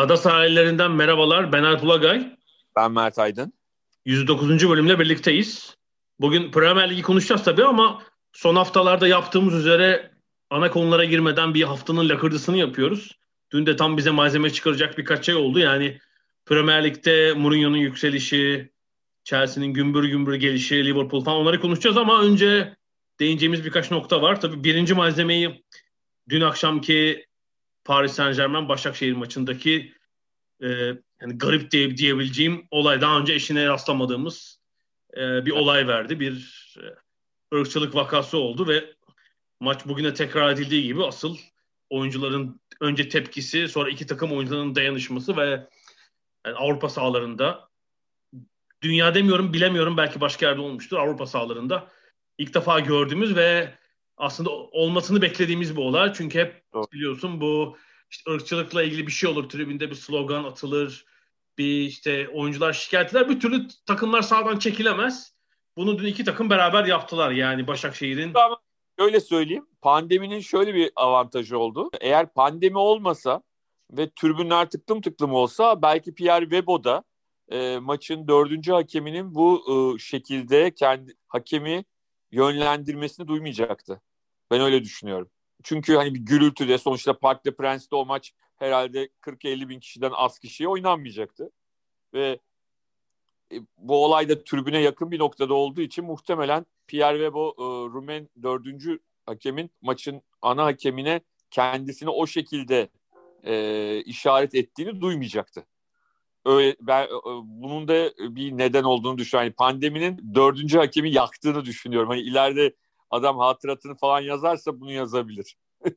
Ada sahillerinden merhabalar. Ben Alp Ulagay. Ben Mert Aydın. 109. bölümle birlikteyiz. Bugün Premier Ligi konuşacağız tabii ama son haftalarda yaptığımız üzere ana konulara girmeden bir haftanın lakırdısını yapıyoruz. Dün de tam bize malzeme çıkaracak birkaç şey oldu. Yani Premier Lig'de Mourinho'nun yükselişi, Chelsea'nin gümbür gümbür gelişi, Liverpool falan onları konuşacağız ama önce değineceğimiz birkaç nokta var. Tabii birinci malzemeyi dün akşamki Paris Saint Germain Başakşehir maçındaki e, yani garip diye, diyebileceğim olay daha önce eşine rastlamadığımız e, bir olay verdi. Bir e, ırkçılık vakası oldu ve maç bugüne tekrar edildiği gibi asıl oyuncuların önce tepkisi sonra iki takım oyuncularının dayanışması ve yani Avrupa sahalarında dünya demiyorum bilemiyorum belki başka yerde olmuştur Avrupa sahalarında ilk defa gördüğümüz ve aslında olmasını beklediğimiz bir olay. Çünkü hep Doğru. biliyorsun bu işte ırkçılıkla ilgili bir şey olur. Tribünde bir slogan atılır. Bir işte oyuncular şikayet eder. Bir türlü takımlar sağdan çekilemez. Bunu dün iki takım beraber yaptılar. Yani Başakşehir'in Ama Şöyle söyleyeyim. Pandeminin şöyle bir avantajı oldu. Eğer pandemi olmasa ve türbünler tıklım tıklım olsa belki Pierre Webo da e, maçın dördüncü hakeminin bu e, şekilde kendi hakemi yönlendirmesini duymayacaktı. Ben öyle düşünüyorum. Çünkü hani bir gürültüde sonuçta Park de Prince'de o maç herhalde 40-50 bin kişiden az kişiye oynanmayacaktı. Ve e, bu olay da tribüne yakın bir noktada olduğu için muhtemelen Pierre Webo e, Rumen dördüncü hakemin maçın ana hakemine kendisini o şekilde e, işaret ettiğini duymayacaktı. Öyle ben e, bunun da bir neden olduğunu düşünüyorum. Yani pandeminin dördüncü hakemi yaktığını düşünüyorum. Hani ileride adam hatıratını falan yazarsa bunu yazabilir.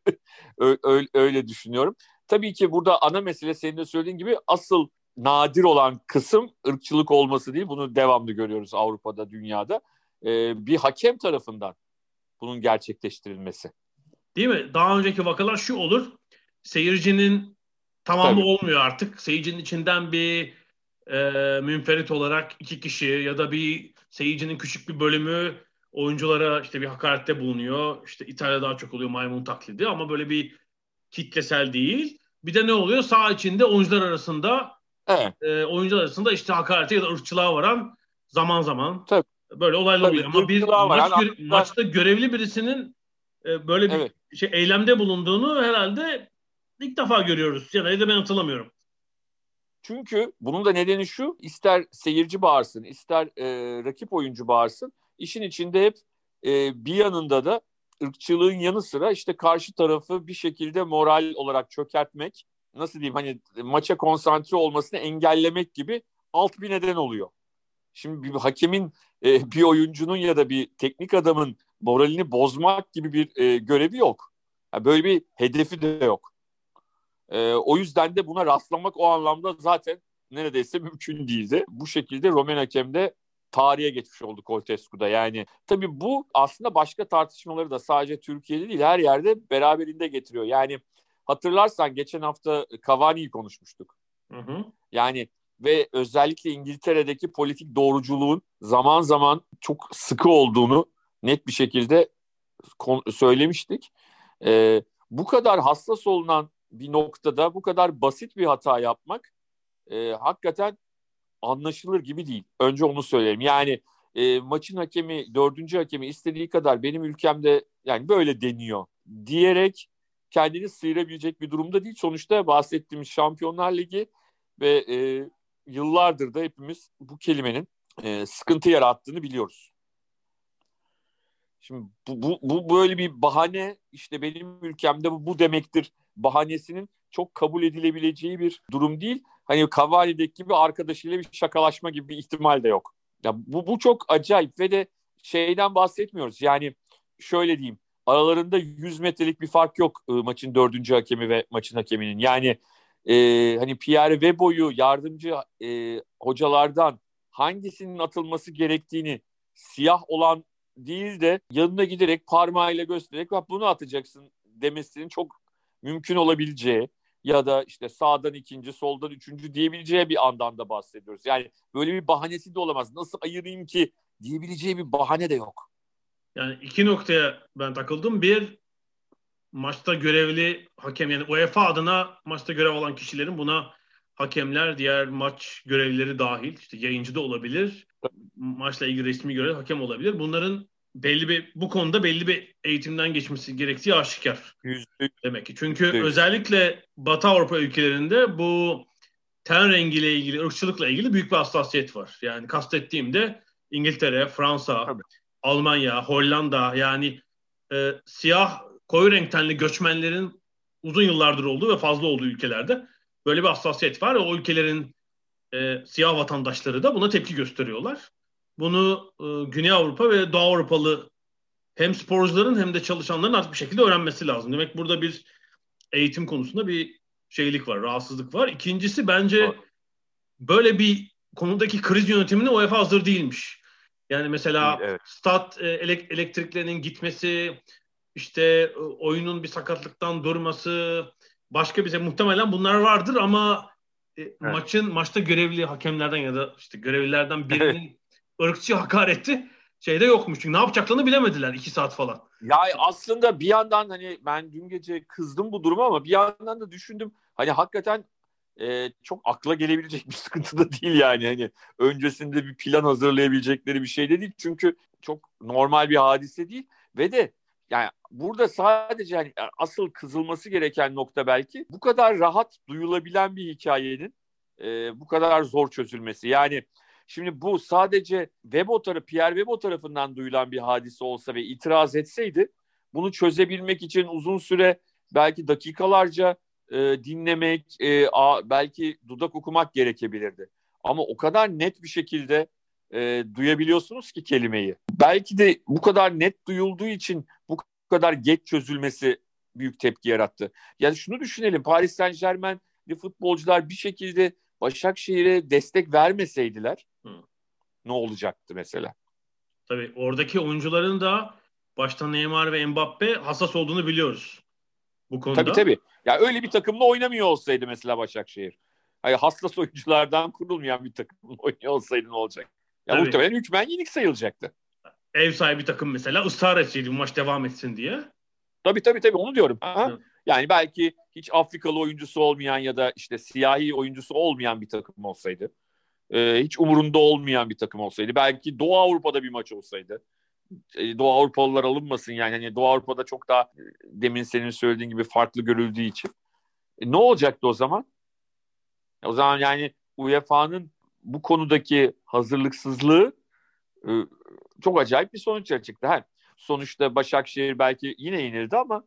öyle, öyle düşünüyorum. Tabii ki burada ana mesele senin de söylediğin gibi asıl nadir olan kısım ırkçılık olması değil. Bunu devamlı görüyoruz Avrupa'da, dünyada. Ee, bir hakem tarafından bunun gerçekleştirilmesi. Değil mi? Daha önceki vakalar şu olur. Seyircinin tamamı Tabii. olmuyor artık. Seyircinin içinden bir e, münferit olarak iki kişi ya da bir seyircinin küçük bir bölümü oyunculara işte bir hakarette bulunuyor. İşte İtalya'da daha çok oluyor maymun taklidi ama böyle bir kitlesel değil. Bir de ne oluyor? Sağ içinde oyuncular arasında Evet. E, oyuncular arasında işte hakarete ya da ırkçılığa varan zaman zaman Tabii. böyle olaylar oluyor. Ama bir maç gö- maçta görevli birisinin e, böyle bir evet. şey eylemde bulunduğunu herhalde ilk defa görüyoruz. Ya da ben hatırlamıyorum. Çünkü bunun da nedeni şu, ister seyirci bağırsın, ister e, rakip oyuncu bağırsın, işin içinde hep e, bir yanında da ırkçılığın yanı sıra işte karşı tarafı bir şekilde moral olarak çökertmek nasıl diyeyim hani maça konsantre olmasını engellemek gibi alt bir neden oluyor. Şimdi bir hakemin e, bir oyuncunun ya da bir teknik adamın moralini bozmak gibi bir e, görevi yok. Yani böyle bir hedefi de yok. E, o yüzden de buna rastlamak o anlamda zaten neredeyse mümkün değildi. Bu şekilde Romen hakem de tarihe geçmiş oldu Coltescu'da. Yani tabii bu aslında başka tartışmaları da sadece Türkiye'de değil her yerde beraberinde getiriyor. Yani Hatırlarsan geçen hafta Cavani'yi konuşmuştuk. Hı hı. Yani ve özellikle İngiltere'deki politik doğruculuğun zaman zaman çok sıkı olduğunu net bir şekilde söylemiştik. Ee, bu kadar hassas olunan bir noktada bu kadar basit bir hata yapmak e, hakikaten anlaşılır gibi değil. Önce onu söyleyeyim. Yani e, maçın hakemi, dördüncü hakemi istediği kadar benim ülkemde yani böyle deniyor diyerek kendini sıyırabilecek bir durumda değil. Sonuçta bahsettiğimiz Şampiyonlar Ligi ve e, yıllardır da hepimiz bu kelimenin e, sıkıntı yarattığını biliyoruz. Şimdi bu, bu, bu böyle bir bahane işte benim ülkemde bu, bu demektir bahanesinin çok kabul edilebileceği bir durum değil. Hani Cavani'deki gibi arkadaşıyla bir şakalaşma gibi bir ihtimal de yok. Ya bu, bu çok acayip ve de şeyden bahsetmiyoruz. Yani şöyle diyeyim aralarında 100 metrelik bir fark yok e, maçın dördüncü hakemi ve maçın hakeminin. Yani e, hani Pierre Webo'yu yardımcı e, hocalardan hangisinin atılması gerektiğini siyah olan değil de yanına giderek parmağıyla göstererek bak bunu atacaksın demesinin çok mümkün olabileceği ya da işte sağdan ikinci, soldan üçüncü diyebileceği bir andan da bahsediyoruz. Yani böyle bir bahanesi de olamaz. Nasıl ayırayım ki diyebileceği bir bahane de yok. Yani iki noktaya ben takıldım. Bir, maçta görevli hakem yani UEFA adına maçta görev alan kişilerin buna hakemler, diğer maç görevlileri dahil, işte yayıncı da olabilir, maçla ilgili resmi görev hakem olabilir. Bunların belli bir bu konuda belli bir eğitimden geçmesi gerektiği aşikar. Yüzlük. Demek ki. Çünkü Yüzlük. özellikle Batı Avrupa ülkelerinde bu ten rengiyle ilgili, ırkçılıkla ilgili büyük bir hassasiyet var. Yani kastettiğimde İngiltere, Fransa, Tabii. Almanya, Hollanda yani e, siyah koyu renk tenli göçmenlerin uzun yıllardır olduğu ve fazla olduğu ülkelerde böyle bir hassasiyet var. O ülkelerin e, siyah vatandaşları da buna tepki gösteriyorlar. Bunu e, Güney Avrupa ve Doğu Avrupalı hem sporcuların hem de çalışanların artık bir şekilde öğrenmesi lazım. Demek burada bir eğitim konusunda bir şeylik var, rahatsızlık var. İkincisi bence böyle bir konudaki kriz yönetimine UEFA hazır değilmiş. Yani mesela evet. stat e, elektriklerinin gitmesi, işte e, oyunun bir sakatlıktan durması, başka bize muhtemelen bunlar vardır ama evet. maçın maçta görevli hakemlerden ya da işte görevlilerden birinin ırkçı hakareti şeyde yokmuş. Çünkü ne yapacaklarını bilemediler iki saat falan. Ya aslında bir yandan hani ben dün gece kızdım bu duruma ama bir yandan da düşündüm. Hani hakikaten e, çok akla gelebilecek bir sıkıntı da değil yani. Hani öncesinde bir plan hazırlayabilecekleri bir şey de değil. Çünkü çok normal bir hadise değil. Ve de yani burada sadece hani asıl kızılması gereken nokta belki bu kadar rahat duyulabilen bir hikayenin e, bu kadar zor çözülmesi. Yani şimdi bu sadece Webo tarafı, Pierre Webo tarafından duyulan bir hadise olsa ve itiraz etseydi bunu çözebilmek için uzun süre belki dakikalarca e, dinlemek, e, a, belki dudak okumak gerekebilirdi. Ama o kadar net bir şekilde e, duyabiliyorsunuz ki kelimeyi. Belki de bu kadar net duyulduğu için bu kadar geç çözülmesi büyük tepki yarattı. Yani şunu düşünelim Paris Saint Germain'li futbolcular bir şekilde Başakşehir'e destek vermeseydiler Hı. ne olacaktı mesela? Tabii oradaki oyuncuların da başta Neymar ve Mbappe hassas olduğunu biliyoruz bu konuda. Tabii tabii. Ya öyle bir takımla oynamıyor olsaydı mesela Başakşehir. Hayır hassas oyunculardan kurulmayan bir takımla oynuyor olsaydı ne olacak? Ya tabii. muhtemelen hükmen yenik sayılacaktı. Ev sahibi takım mesela ısrar etseydi bu maç devam etsin diye. Tabii tabii tabii onu diyorum. Aha. Yani belki hiç Afrikalı oyuncusu olmayan ya da işte siyahi oyuncusu olmayan bir takım olsaydı. E, hiç umurunda olmayan bir takım olsaydı. Belki Doğu Avrupa'da bir maç olsaydı. E, Doğu Avrupalılar alınmasın yani. Hani Doğu Avrupa'da çok daha demin senin söylediğin gibi farklı görüldüğü için. E, ne olacaktı o zaman? E, o zaman yani UEFA'nın bu konudaki hazırlıksızlığı e, çok acayip bir sonuç çıktı. Ha, sonuçta Başakşehir belki yine yenildi ama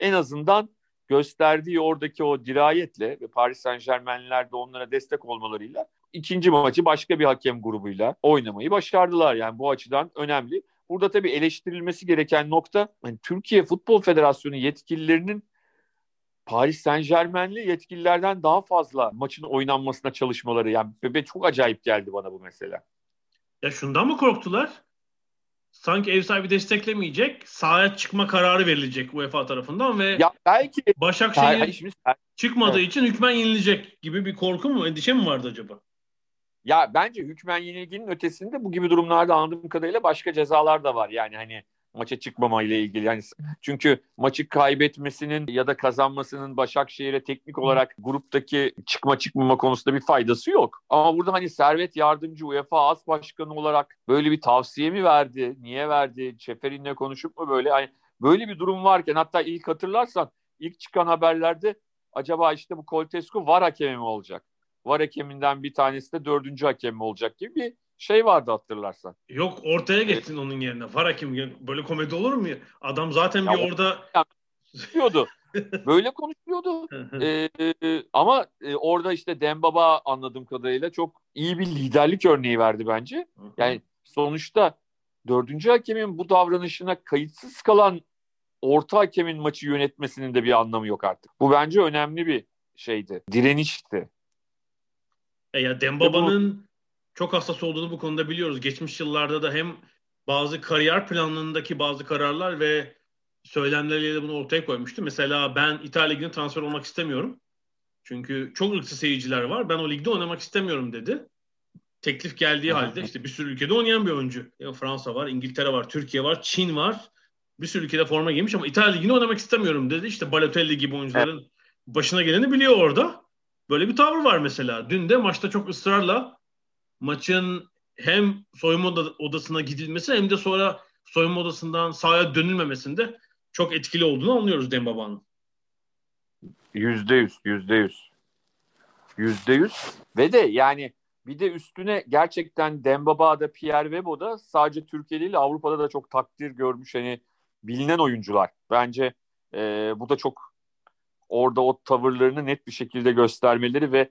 en azından gösterdiği oradaki o dirayetle ve Paris Saint Germain'ler de onlara destek olmalarıyla ikinci maçı başka bir hakem grubuyla oynamayı başardılar. Yani bu açıdan önemli. Burada tabii eleştirilmesi gereken nokta hani Türkiye Futbol Federasyonu yetkililerinin Paris Saint Germain'li yetkililerden daha fazla maçın oynanmasına çalışmaları. Yani bebe çok acayip geldi bana bu mesele. Ya şundan mı korktular? Sanki ev sahibi desteklemeyecek, sahaya çıkma kararı verilecek UEFA tarafından ve ya belki Başakşehir hayır, şimdi, çıkmadığı evet. için hükmen yenilecek gibi bir korku mu, endişe mi vardı acaba? Ya bence hükmen yenilginin ötesinde bu gibi durumlarda anladığım kadarıyla başka cezalar da var. Yani hani maça çıkmama ile ilgili. Yani çünkü maçı kaybetmesinin ya da kazanmasının Başakşehir'e teknik olarak gruptaki çıkma çıkmama konusunda bir faydası yok. Ama burada hani Servet Yardımcı UEFA As Başkanı olarak böyle bir tavsiye mi verdi? Niye verdi? Çeferin'le konuşup mu böyle? Yani böyle bir durum varken hatta ilk hatırlarsan ilk çıkan haberlerde acaba işte bu Koltescu var hakemi mi olacak? Var hakeminden bir tanesi de dördüncü hakem olacak gibi bir şey vardı hatırlarsan. Yok ortaya geçtin evet. onun yerine. Var hakem böyle komedi olur mu? Adam zaten ya bir orada diyordu. böyle konuşuyordu. ee, ama e, orada işte Dembaba anladığım kadarıyla çok iyi bir liderlik örneği verdi bence. Yani sonuçta dördüncü hakemin bu davranışına kayıtsız kalan orta hakemin maçı yönetmesinin de bir anlamı yok artık. Bu bence önemli bir şeydi. Direnişti. E ya Dembaba'nın çok hassas olduğunu bu konuda biliyoruz. Geçmiş yıllarda da hem bazı kariyer planlarındaki bazı kararlar ve söylemleriyle bunu ortaya koymuştu. Mesela ben İtalya Ligi'ne transfer olmak istemiyorum. Çünkü çok ırkçı seyirciler var. Ben o ligde oynamak istemiyorum dedi. Teklif geldiği halde işte bir sürü ülkede oynayan bir oyuncu. Ya Fransa var, İngiltere var, Türkiye var, Çin var. Bir sürü ülkede forma giymiş ama İtalya Ligi'ne oynamak istemiyorum dedi. İşte Balotelli gibi oyuncuların evet. başına geleni biliyor orada. Böyle bir tavır var mesela. Dün de maçta çok ısrarla maçın hem soyunma odasına gidilmesi hem de sonra soyunma odasından sahaya dönülmemesinde çok etkili olduğunu anlıyoruz Dembaba'nın. Yüzde yüz, yüzde yüz. Yüzde yüz. Ve de yani bir de üstüne gerçekten Dembaba'da, Pierre Webo'da sadece Türkiye değil Avrupa'da da çok takdir görmüş hani bilinen oyuncular. Bence e, bu da çok orada o tavırlarını net bir şekilde göstermeleri ve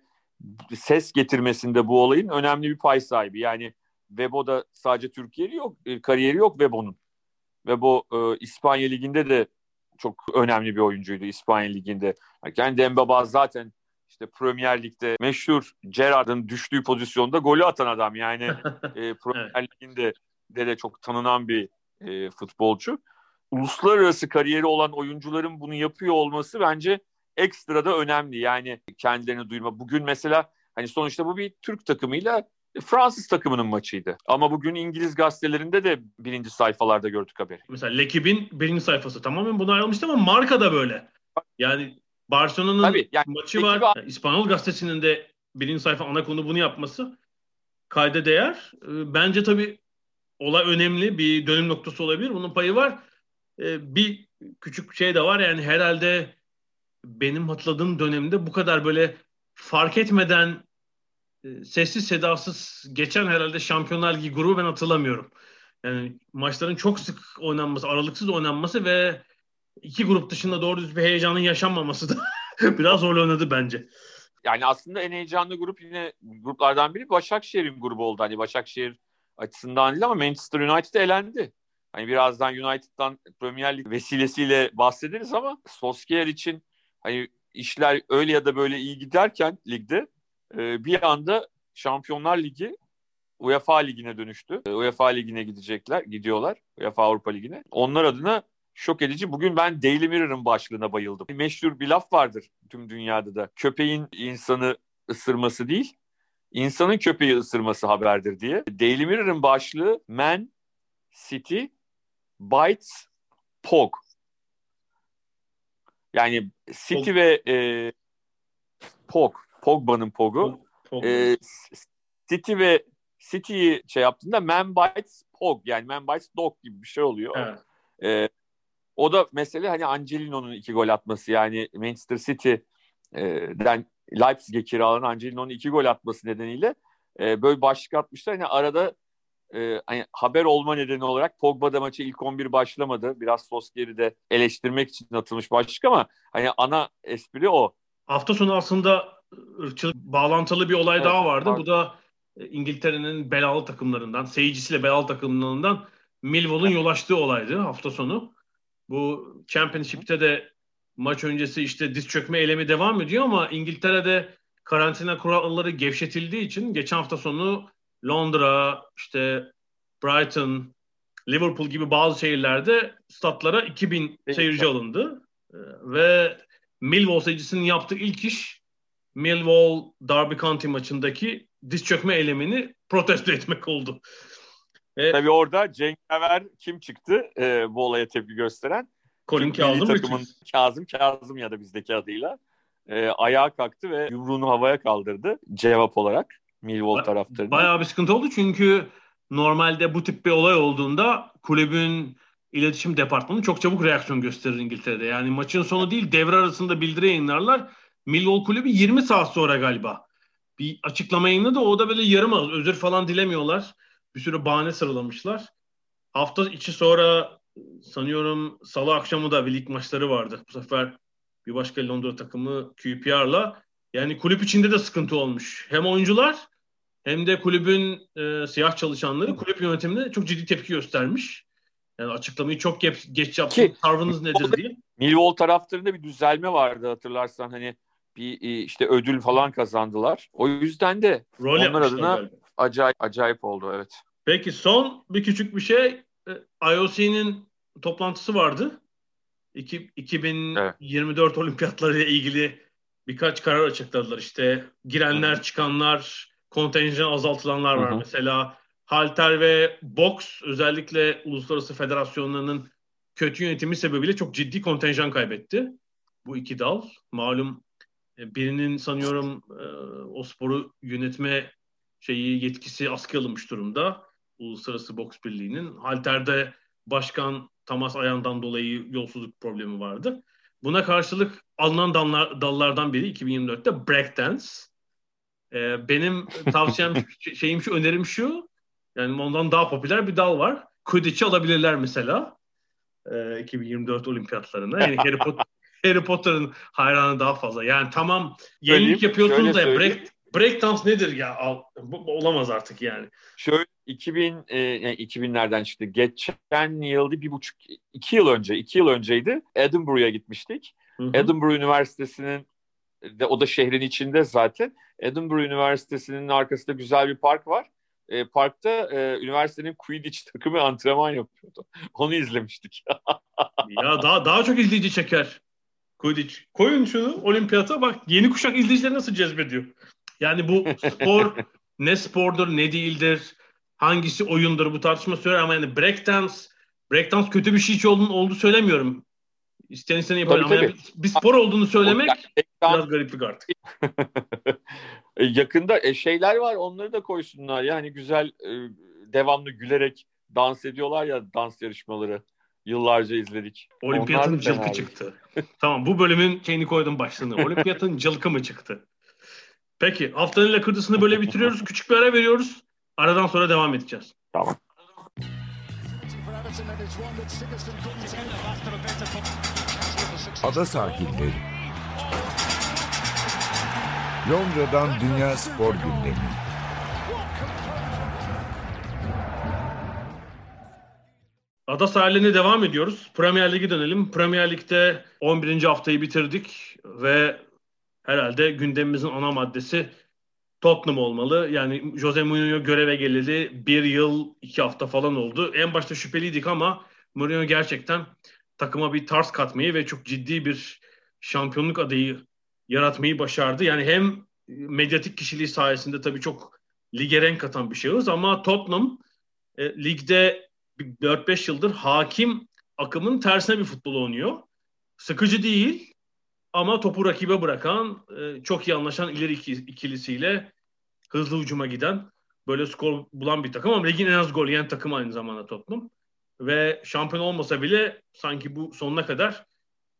ses getirmesinde bu olayın önemli bir pay sahibi. Yani Webo sadece Türkiye'li yok, e, kariyeri yok Webo'nun. Webo e, İspanya Ligi'nde de çok önemli bir oyuncuydu İspanya Ligi'nde. Yani Dembaba zaten işte Premier Lig'de meşhur Gerrard'ın düştüğü pozisyonda golü atan adam. Yani e, Premier. Lig'inde de, de çok tanınan bir e, futbolcu. Uluslararası kariyeri olan oyuncuların bunu yapıyor olması bence ekstra da önemli. Yani kendilerini duyma. Bugün mesela hani sonuçta bu bir Türk takımıyla Fransız takımının maçıydı. Ama bugün İngiliz gazetelerinde de birinci sayfalarda gördük haberi. Mesela Lekib'in birinci sayfası tamamen buna ayrılmıştı ama marka da böyle. Yani Barcelona'nın yani maçı var. Abi... İspanyol gazetesinin de birinci sayfa ana konu bunu yapması kayda değer. Ee, bence tabii olay önemli. Bir dönüm noktası olabilir. Bunun payı var. Ee, bir küçük şey de var. Yani herhalde benim hatırladığım dönemde bu kadar böyle fark etmeden e, sessiz sedasız geçen herhalde Şampiyonlar Ligi grubu ben hatırlamıyorum. Yani maçların çok sık oynanması, aralıksız oynanması ve iki grup dışında doğru düz bir heyecanın yaşanmaması da biraz rol oynadı bence. Yani aslında en heyecanlı grup yine gruplardan biri Başakşehir'in grubu oldu. Hani Başakşehir açısından değil ama Manchester United elendi. Hani birazdan United'dan Premier Lig vesilesiyle bahsederiz ama Solskjaer için hani işler öyle ya da böyle iyi giderken ligde e, bir anda Şampiyonlar Ligi UEFA Ligi'ne dönüştü. E, UEFA Ligi'ne gidecekler, gidiyorlar. UEFA Avrupa Ligi'ne. Onlar adına şok edici. Bugün ben Daily Mirror'ın başlığına bayıldım. Meşhur bir laf vardır tüm dünyada da. Köpeğin insanı ısırması değil, insanın köpeği ısırması haberdir diye. Daily Mirror'ın başlığı Man City Bites Pog. Yani City Pog. ve e, Pog, Pogba'nın Pog'u. Pog. E, City ve City'yi şey yaptığında Man Bites Pog yani Man Bites Dog gibi bir şey oluyor. Evet. E, o da mesele hani Angelino'nun iki gol atması yani Manchester City'den Leipzig'e kiralanan Angelino'nun iki gol atması nedeniyle e, böyle başlık atmışlar. Hani arada e, hani haber olma nedeni olarak Pogba da maçı ilk 11 başlamadı. Biraz Solskjaer'i de eleştirmek için atılmış başlık ama hani ana espri o. Hafta sonu aslında ırkçılık bağlantılı bir olay evet, daha vardı. Var. Bu da e, İngiltere'nin belalı takımlarından, seyircisiyle belalı takımlarından Millwall'un yol açtığı olaydı hafta sonu. Bu Championship'te de maç öncesi işte diz çökme eylemi devam ediyor ama İngiltere'de karantina kuralları gevşetildiği için geçen hafta sonu Londra, işte Brighton, Liverpool gibi bazı şehirlerde statlara 2000 seyirci alındı. Ee, ve Millwall seyircisinin yaptığı ilk iş Millwall Derby County maçındaki diz çökme eylemini protesto etmek oldu. Ve Tabii orada Cenk Ever kim çıktı e, bu olaya tepki gösteren? Colin Kazım. Takımın Kazım Kazım ya da bizdeki adıyla e, ayağa kalktı ve yumruğunu havaya kaldırdı cevap olarak Millwall taraftarına. Bayağı bir sıkıntı oldu çünkü normalde bu tip bir olay olduğunda kulübün iletişim departmanı çok çabuk reaksiyon gösterir İngiltere'de. Yani maçın sonu değil devre arasında bildiri yayınlarlar. Millwall kulübü 20 saat sonra galiba bir açıklama yayınladı. O da böyle yarım ağız özür falan dilemiyorlar. Bir sürü bahane sıralamışlar. Hafta içi sonra sanıyorum salı akşamı da bir lig maçları vardı. Bu sefer bir başka Londra takımı QPR'la. Yani kulüp içinde de sıkıntı olmuş. Hem oyuncular hem de kulübün e, siyah çalışanları kulüp yönetimine çok ciddi tepki göstermiş. Yani açıklamayı çok geç, geç yaptı. Tavrınız nedir diye. Millwall taraftarında bir düzelme vardı hatırlarsan hani bir e, işte ödül falan kazandılar. O yüzden de Rol onlar adına galiba. acayip acayip oldu evet. Peki son bir küçük bir şey e, IOC'nin toplantısı vardı. 2024 evet. olimpiyatları ile ilgili birkaç karar açıkladılar. İşte girenler, çıkanlar, kontenjan azaltılanlar var. Hı-hı. Mesela halter ve boks özellikle uluslararası federasyonlarının kötü yönetimi sebebiyle çok ciddi kontenjan kaybetti. Bu iki dal. Malum e, birinin sanıyorum e, o sporu yönetme şeyi yetkisi askıya alınmış durumda. Uluslararası Boks Birliği'nin. Halter'de başkan Tamas Ayan'dan dolayı yolsuzluk problemi vardı. Buna karşılık alınan dallar, dallardan biri 2024'te breakdance. Ee, benim tavsiyem şeyim şu önerim şu. Yani ondan daha popüler bir dal var. Quidditch'i alabilirler mesela. Ee, 2024 olimpiyatlarına. Yani Harry, Potter, Harry Potter'ın hayranı daha fazla. Yani tamam yenilik yapıyorsunuz da break, breakdance nedir ya? Bu, olamaz artık yani. Şöyle 2000 e, yani 2000'lerden çıktı. Geçen yıldı bir buçuk iki yıl önce iki yıl önceydi. Edinburgh'a gitmiştik. Hı hı. Edinburgh Üniversitesi'nin de o da şehrin içinde zaten. Edinburgh Üniversitesi'nin arkasında güzel bir park var. E, parkta e, üniversitenin Quidditch takımı antrenman yapıyordu. Onu izlemiştik. ya daha daha çok izleyici çeker. Quidditch. Koyun şunu olimpiyata bak yeni kuşak izleyicileri nasıl cezbediyor. Yani bu spor ne spordur ne değildir hangisi oyundur bu tartışma sürer ama yani breakdance breakdance kötü bir şey hiç olduğunu oldu söylemiyorum. İsteyen istediğini yapar ama yani bir spor olduğunu söylemek biraz gariplik artık. Yakında e, şeyler var onları da koysunlar. Yani güzel e, devamlı gülerek dans ediyorlar ya dans yarışmaları. Yıllarca izledik. Olimpiyatın cılkı çıktı. tamam bu bölümün şeyini koydum başlığını. Olimpiyatın cılkı mı çıktı? Peki haftanın lakırdısını böyle bitiriyoruz. Küçük bir ara veriyoruz. Aradan sonra devam edeceğiz. Tamam. Ada sahilleri. Londra'dan Dünya Spor Gündemi. Ada sahillerine devam ediyoruz. Premier Lig'e dönelim. Premier Lig'de 11. haftayı bitirdik ve herhalde gündemimizin ana maddesi Tottenham olmalı. Yani Jose Mourinho göreve geleli bir yıl iki hafta falan oldu. En başta şüpheliydik ama Mourinho gerçekten takıma bir tarz katmayı ve çok ciddi bir şampiyonluk adayı yaratmayı başardı. Yani hem medyatik kişiliği sayesinde tabii çok lige renk katan bir şahıs ama Tottenham e, ligde 4-5 yıldır hakim akımın tersine bir futbol oynuyor. Sıkıcı değil ama topu rakibe bırakan, e, çok iyi anlaşan ileri ikilisiyle hızlı ucuma giden, böyle skor bulan bir takım ama ligin en az gol yiyen takım aynı zamanda Tottenham. Ve şampiyon olmasa bile sanki bu sonuna kadar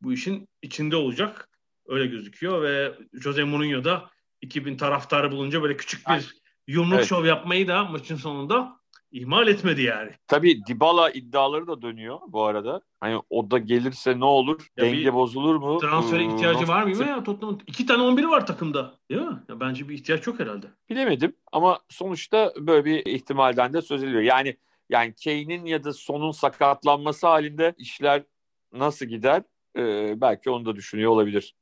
bu işin içinde olacak. Öyle gözüküyor ve Jose Mourinho da 2000 taraftarı bulunca böyle küçük bir yumruk evet. şov yapmayı da maçın sonunda ihmal etmedi yani. Tabii Dybala iddiaları da dönüyor bu arada. Hani o da gelirse ne olur? Ya Denge bozulur mu? Transfere hmm, ihtiyacı var mı ya Tottenham'ın? İki tane 11'i var takımda. Değil mi? Ya bence bir ihtiyaç çok herhalde. Bilemedim ama sonuçta böyle bir ihtimalden de söz ediliyor. Yani yani Kane'in ya da Son'un sakatlanması halinde işler nasıl gider? Ee, belki onu da düşünüyor olabilir.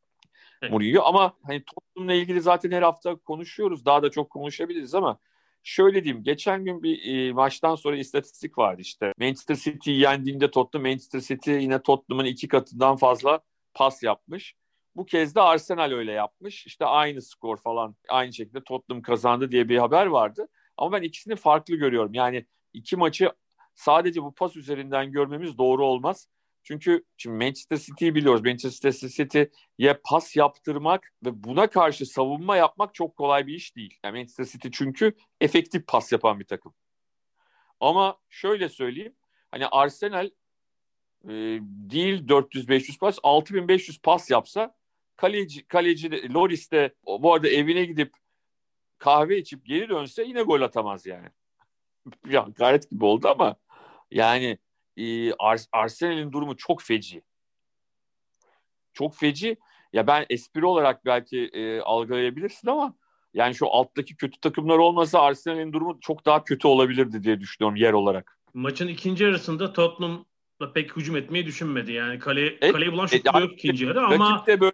Evet. Mourinho ama hani Tottenham'la ilgili zaten her hafta konuşuyoruz. Daha da çok konuşabiliriz ama Şöyle diyeyim, geçen gün bir e, maçtan sonra istatistik vardı işte. Manchester City yendiğinde Tottenham, Manchester City yine Tottenham'ın iki katından fazla pas yapmış. Bu kez de Arsenal öyle yapmış. İşte aynı skor falan, aynı şekilde Tottenham kazandı diye bir haber vardı. Ama ben ikisini farklı görüyorum. Yani iki maçı sadece bu pas üzerinden görmemiz doğru olmaz. Çünkü şimdi Manchester City'yi biliyoruz. Manchester City'ye pas yaptırmak ve buna karşı savunma yapmak çok kolay bir iş değil. Yani Manchester City çünkü efektif pas yapan bir takım. Ama şöyle söyleyeyim. Hani Arsenal e, değil 400-500 pas 6500 pas yapsa kaleci, kaleci Loris de bu arada evine gidip kahve içip geri dönse yine gol atamaz yani. ya gayret gibi oldu ama yani e, Ars Arsenal'in durumu çok feci. Çok feci. Ya ben espri olarak belki e, algılayabilirsin ama Yani şu alttaki kötü takımlar olmasa Arsenal'in durumu çok daha kötü olabilirdi diye düşünüyorum yer olarak. Maçın ikinci yarısında Tottenham da pek hücum etmeyi düşünmedi. Yani kale, e, kaleyi bulan şut e, yok ikinci yarı ama böyle...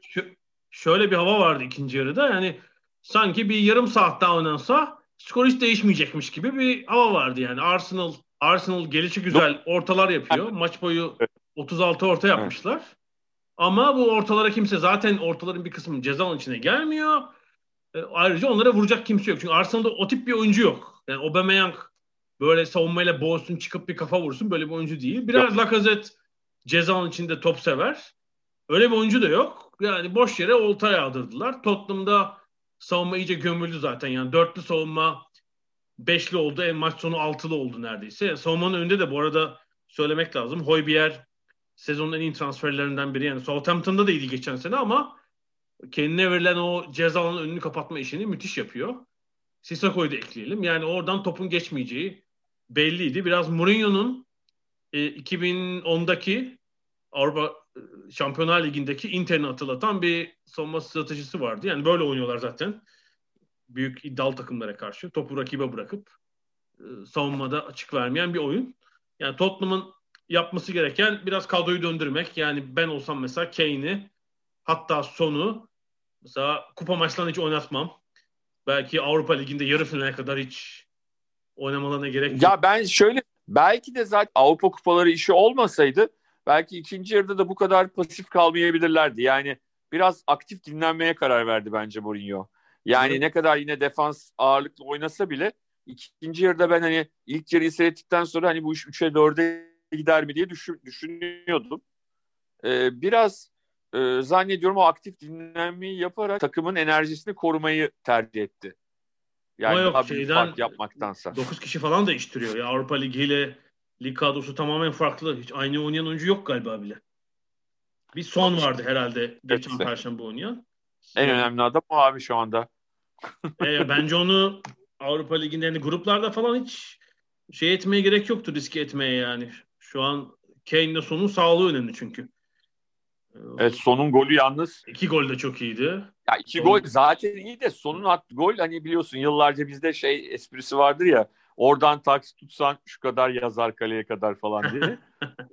şöyle bir hava vardı ikinci yarıda. Yani sanki bir yarım saat daha oynansa skor hiç değişmeyecekmiş gibi bir hava vardı yani. Arsenal Arsenal gelişi güzel ortalar yapıyor. Maç boyu 36 orta yapmışlar. Ama bu ortalara kimse zaten ortaların bir kısmı ceza içine gelmiyor. E, ayrıca onlara vuracak kimse yok. Çünkü Arsenal'da o tip bir oyuncu yok. Yani Aubameyang böyle savunmayla boğsun çıkıp bir kafa vursun böyle bir oyuncu değil. Biraz Lacazette cezanın içinde top sever. Öyle bir oyuncu da yok. Yani boş yere olta yağdırdılar. Tottenham'da savunma iyice gömüldü zaten. Yani dörtlü savunma beşli oldu. En maç sonu altılı oldu neredeyse. Savunmanın önünde de bu arada söylemek lazım. Hoybier sezonun en iyi transferlerinden biri. Yani Southampton'da da iyiydi geçen sene ama kendine verilen o ceza önünü kapatma işini müthiş yapıyor. Sissako'yu da ekleyelim. Yani oradan topun geçmeyeceği belliydi. Biraz Mourinho'nun e, 2010'daki Avrupa e, Şampiyonlar Ligi'ndeki Inter'ini hatırlatan bir savunma stratejisi vardı. Yani böyle oynuyorlar zaten. Büyük iddialı takımlara karşı. Topu rakibe bırakıp e, savunmada açık vermeyen bir oyun. Yani Tottenham'ın yapması gereken biraz kadroyu döndürmek. Yani ben olsam mesela Kane'i hatta sonu mesela kupa maçlarında hiç oynatmam. Belki Avrupa Ligi'nde yarı finale kadar hiç oynamalarına gerek yok. Ya ben şöyle belki de zaten Avrupa kupaları işi olmasaydı belki ikinci yarıda da bu kadar pasif kalmayabilirlerdi. Yani biraz aktif dinlenmeye karar verdi bence Mourinho. Yani evet. ne kadar yine defans ağırlıklı oynasa bile ikinci yarıda ben hani ilk yarıyı seyrettikten sonra hani bu iş 3'e 4'e gider mi diye düşün, düşünüyordum. Ee, biraz e, zannediyorum o aktif dinlenmeyi yaparak takımın enerjisini korumayı tercih etti. Yani Ama yok, şeyden, fark yapmaktansa. 9 kişi falan değiştiriyor. Ya Avrupa Ligi ile lig kadrosu tamamen farklı. Hiç aynı oynayan oyuncu yok galiba bile. Bir son vardı herhalde geçen evet. perşembe oynayan. En önemli adam o abi şu anda. e, bence onu Avrupa Ligi'nde gruplarda falan hiç şey etmeye gerek yoktu riske etmeye yani. Şu an Kane'de sonun sağlığı önemli çünkü. Evet sonun golü yalnız. İki gol de çok iyiydi. Ya iki Son... gol zaten iyi de sonun attığı gol hani biliyorsun yıllarca bizde şey esprisi vardır ya oradan taksi tutsan şu kadar yazar kaleye kadar falan diye.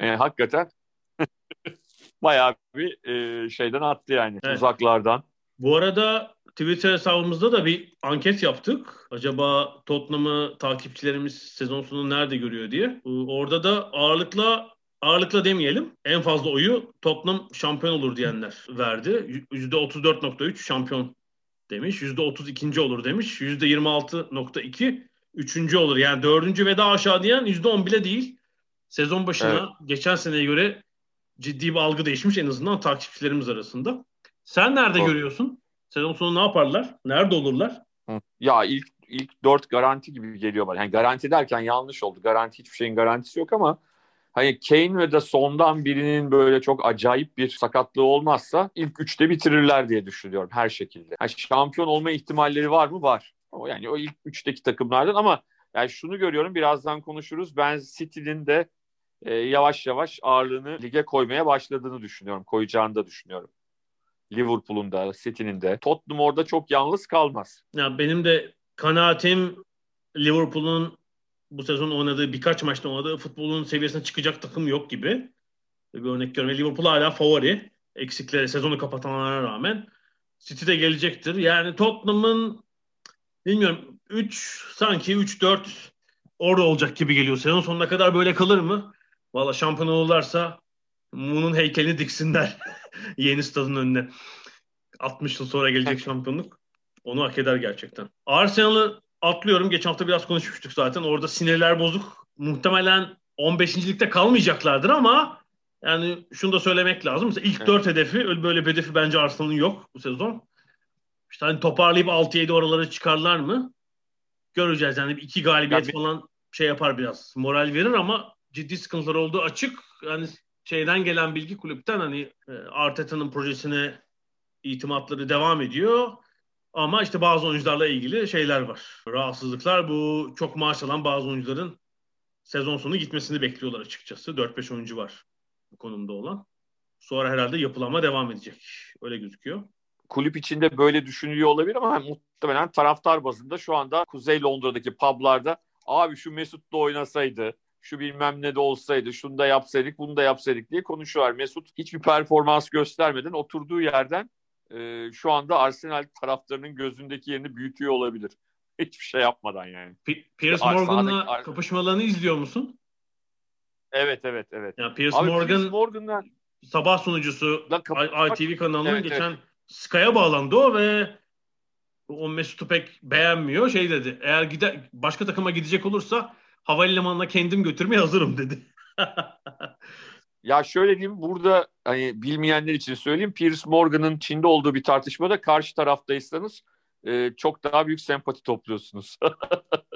yani, hakikaten bayağı bir e, şeyden attı yani evet. uzaklardan. Bu arada Twitter hesabımızda da bir anket yaptık. Acaba Tottenham'ı takipçilerimiz sezon sonu nerede görüyor diye. Orada da ağırlıkla ağırlıkla demeyelim. En fazla oyu Tottenham şampiyon olur diyenler verdi. %34.3 şampiyon demiş. %32. olur demiş. %26.2 üçüncü olur. Yani dördüncü ve daha aşağı diyen %10 bile değil. Sezon başına evet. geçen seneye göre ciddi bir algı değişmiş en azından takipçilerimiz arasında. Sen nerede Doğru. görüyorsun? Sezon sonu ne yaparlar? Nerede olurlar? Ya ilk ilk dört garanti gibi geliyor bana. Yani garanti derken yanlış oldu. Garanti hiçbir şeyin garantisi yok ama hani Kane ve de sondan birinin böyle çok acayip bir sakatlığı olmazsa ilk üçte bitirirler diye düşünüyorum her şekilde. Yani şampiyon olma ihtimalleri var mı? Var. O yani o ilk üçteki takımlardan ama yani şunu görüyorum birazdan konuşuruz. Ben City'nin de e, yavaş yavaş ağırlığını lige koymaya başladığını düşünüyorum. Koyacağını da düşünüyorum. Liverpool'un da, City'nin de. Tottenham orada çok yalnız kalmaz. Ya benim de kanaatim Liverpool'un bu sezon oynadığı birkaç maçta oynadığı futbolun seviyesine çıkacak takım yok gibi. Bir örnek görüyorum. Liverpool hala favori. Eksikleri sezonu kapatanlara rağmen. City de gelecektir. Yani Tottenham'ın bilmiyorum 3 sanki 3-4 orada olacak gibi geliyor. Sezon sonuna kadar böyle kalır mı? Valla şampiyon olurlarsa Moon'un heykelini diksinler yeni stadın önüne. 60 yıl sonra gelecek şampiyonluk. Onu hak eder gerçekten. Arsenal'ı atlıyorum. Geçen hafta biraz konuşmuştuk zaten. Orada sinirler bozuk. Muhtemelen 15. ligde kalmayacaklardır ama yani şunu da söylemek lazım. Mesela ilk evet. 4 hedefi öyle böyle bir hedefi bence Arsenal'ın yok bu sezon. İşte hani toparlayıp 6-7 oralara çıkarlar mı? Göreceğiz. Yani iki galibiyet ya, falan şey yapar biraz. Moral verir ama ciddi sıkıntılar olduğu açık. Yani şeyden gelen bilgi kulüpten hani e, Arteta'nın projesine itimatları devam ediyor. Ama işte bazı oyuncularla ilgili şeyler var. Rahatsızlıklar bu çok maaş alan bazı oyuncuların sezon sonu gitmesini bekliyorlar açıkçası. 4-5 oyuncu var bu konumda olan. Sonra herhalde yapılanma devam edecek. Öyle gözüküyor. kulüp içinde böyle düşünülüyor olabilir ama muhtemelen taraftar bazında şu anda Kuzey Londra'daki publarda abi şu Mesut da oynasaydı, şu bilmem ne de olsaydı, şunu da yapsaydık, bunu da yapsaydık diye konuşuyorlar. Mesut hiçbir performans göstermeden oturduğu yerden e, şu anda Arsenal taraftarının gözündeki yerini büyütüyor olabilir. Hiçbir şey yapmadan yani. P- Piers Morgan'la Ar- kapışmalarını izliyor musun? Evet evet evet. Ya Piers Abi, Morgan Piers Morgan'la sabah sunucusu ITV kanalının evet, geçen evet. Sky'a bağlandı o ve o Mesut'u pek beğenmiyor. Şey dedi. Eğer gide başka takıma gidecek olursa havalimanına kendim götürmeye hazırım dedi. ya şöyle diyeyim burada hani bilmeyenler için söyleyeyim. Piers Morgan'ın Çin'de olduğu bir tartışmada karşı taraftaysanız e, çok daha büyük sempati topluyorsunuz.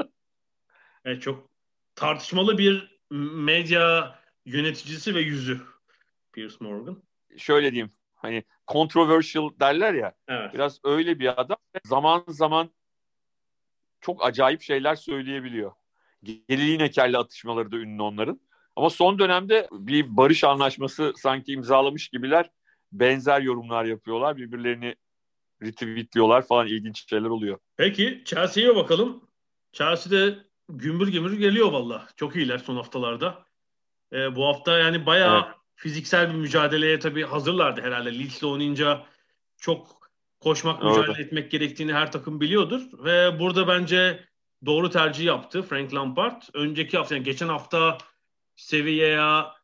evet çok tartışmalı bir medya yöneticisi ve yüzü Piers Morgan. Şöyle diyeyim hani controversial derler ya evet. biraz öyle bir adam zaman zaman çok acayip şeyler söyleyebiliyor. Geriliğin ekerli atışmaları da ünlü onların. Ama son dönemde bir barış anlaşması sanki imzalamış gibiler benzer yorumlar yapıyorlar. Birbirlerini retweetliyorlar falan ilginç şeyler oluyor. Peki Chelsea'ye bakalım. Chelsea'de gümbür gümbür geliyor valla. Çok iyiler son haftalarda. Ee, bu hafta yani bayağı evet. fiziksel bir mücadeleye tabii hazırlardı herhalde. Leeds'le oynayınca çok koşmak, mücadele Orada. etmek gerektiğini her takım biliyordur. Ve burada bence doğru tercih yaptı Frank Lampard. Önceki hafta, yani geçen hafta Sevilla'ya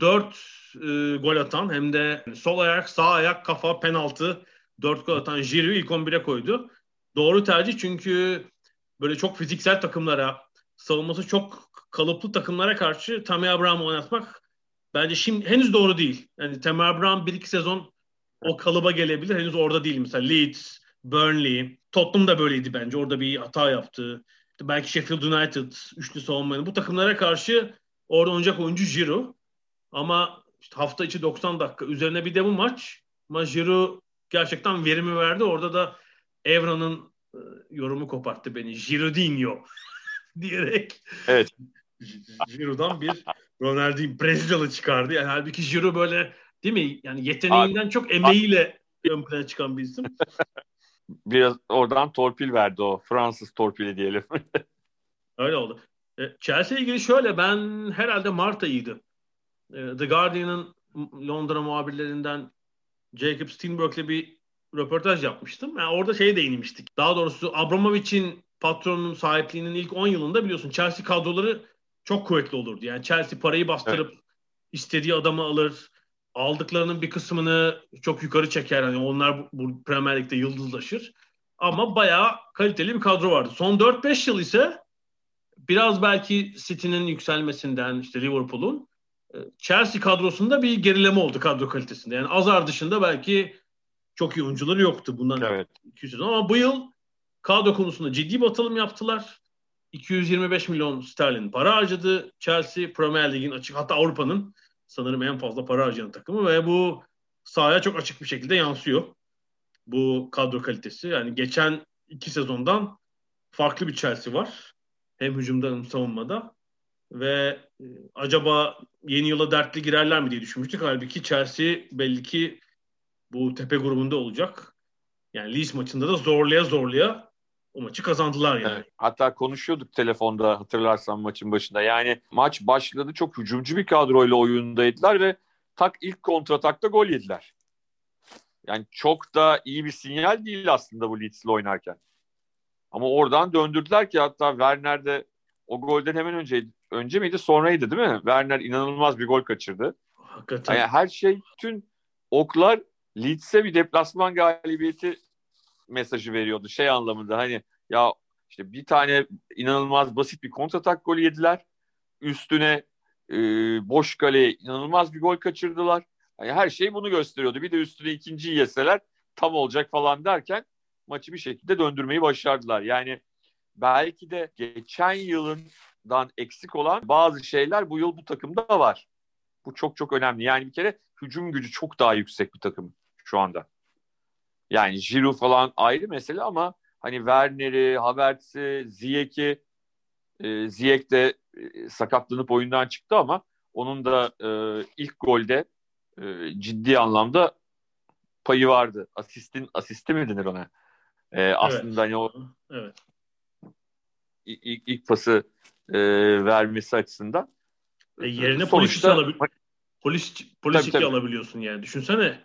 4 e, gol atan hem de sol ayak, sağ ayak, kafa, penaltı 4 gol atan Giroud'u ilk 11'e koydu. Doğru tercih çünkü böyle çok fiziksel takımlara, savunması çok kalıplı takımlara karşı Tammy Abraham'ı oynatmak bence şimdi henüz doğru değil. Yani Tammy Abraham bir iki sezon o kalıba gelebilir. Henüz orada değil. Mesela Leeds, Burnley, Tottenham da böyleydi bence. Orada bir hata yaptı. Belki Sheffield United, üçlü savunmanın. Bu takımlara karşı orada oynayacak oyuncu Giroud. Ama işte hafta içi 90 dakika üzerine bir de bu maç. Ama Giroud gerçekten verimi verdi. Orada da Evran'ın e, yorumu koparttı beni. Giroudinho diyerek. Evet. Giroud'dan bir Ronaldinho Brezilyalı çıkardı. Yani halbuki Giroud böyle değil mi? Yani yeteneğinden abi, çok emeğiyle abi. ön plana çıkan bir isim. Biraz oradan torpil verdi o. Fransız torpili diyelim. Öyle oldu. E, Chelsea ilgili şöyle ben herhalde Mart ayıydı. E, The Guardian'ın Londra muhabirlerinden Jacob Steinberg'le bir röportaj yapmıştım. Yani orada şeye değinmiştik. Daha doğrusu Abramovich'in patronun sahipliğinin ilk 10 yılında biliyorsun Chelsea kadroları çok kuvvetli olurdu. Yani Chelsea parayı bastırıp evet. istediği adamı alır. Aldıklarının bir kısmını çok yukarı çeker. Yani onlar bu Premier Lig'de yıldızlaşır. Ama bayağı kaliteli bir kadro vardı. Son 4-5 yıl ise biraz belki City'nin yükselmesinden işte Liverpool'un e, Chelsea kadrosunda bir gerileme oldu kadro kalitesinde. Yani Azar dışında belki çok iyi oyuncuları yoktu bundan evet. 200 sezon ama bu yıl kadro konusunda ciddi bir atılım yaptılar. 225 milyon sterlin para harcadı Chelsea Premier Lig'in açık hatta Avrupa'nın sanırım en fazla para harcayan takımı ve bu sahaya çok açık bir şekilde yansıyor. Bu kadro kalitesi yani geçen iki sezondan farklı bir Chelsea var. Hem hücumda hem savunmada ve e, acaba yeni yıla dertli girerler mi diye düşünmüştük. Halbuki Chelsea belli ki bu tepe grubunda olacak. Yani Leeds maçında da zorlaya zorlaya o maçı kazandılar yani. Evet, hatta konuşuyorduk telefonda hatırlarsan maçın başında. Yani maç başladı çok hücumcu bir kadroyla oyundaydılar ve tak ilk kontratakta gol yediler. Yani çok da iyi bir sinyal değil aslında bu Leeds'le oynarken. Ama oradan döndürdüler ki hatta Werner de o golden hemen önce önce miydi sonraydı değil mi? Werner inanılmaz bir gol kaçırdı. Hakikaten. Yani her şey tüm oklar Leeds'e bir deplasman galibiyeti mesajı veriyordu. Şey anlamında hani ya işte bir tane inanılmaz basit bir kontratak golü yediler. Üstüne e, boş kaleye inanılmaz bir gol kaçırdılar. Yani her şey bunu gösteriyordu. Bir de üstüne ikinciyi yeseler tam olacak falan derken maçı bir şekilde döndürmeyi başardılar. Yani belki de geçen yılından eksik olan bazı şeyler bu yıl bu takımda var. Bu çok çok önemli. Yani bir kere hücum gücü çok daha yüksek bir takım şu anda. Yani Giroud falan ayrı mesele ama hani Werner'i, Havertz'i, Ziyech'i e, Ziyech de e, sakatlanıp oyundan çıktı ama onun da e, ilk golde e, ciddi anlamda payı vardı. Asistin asisti mi denir ona? Ee, aslında hani o Evet. ilk, ilk pası e, vermesi açısından. E, yerine Sonuçta- polis alabil polis polis Tabii, tabii. alabiliyorsun yani. Düşünsene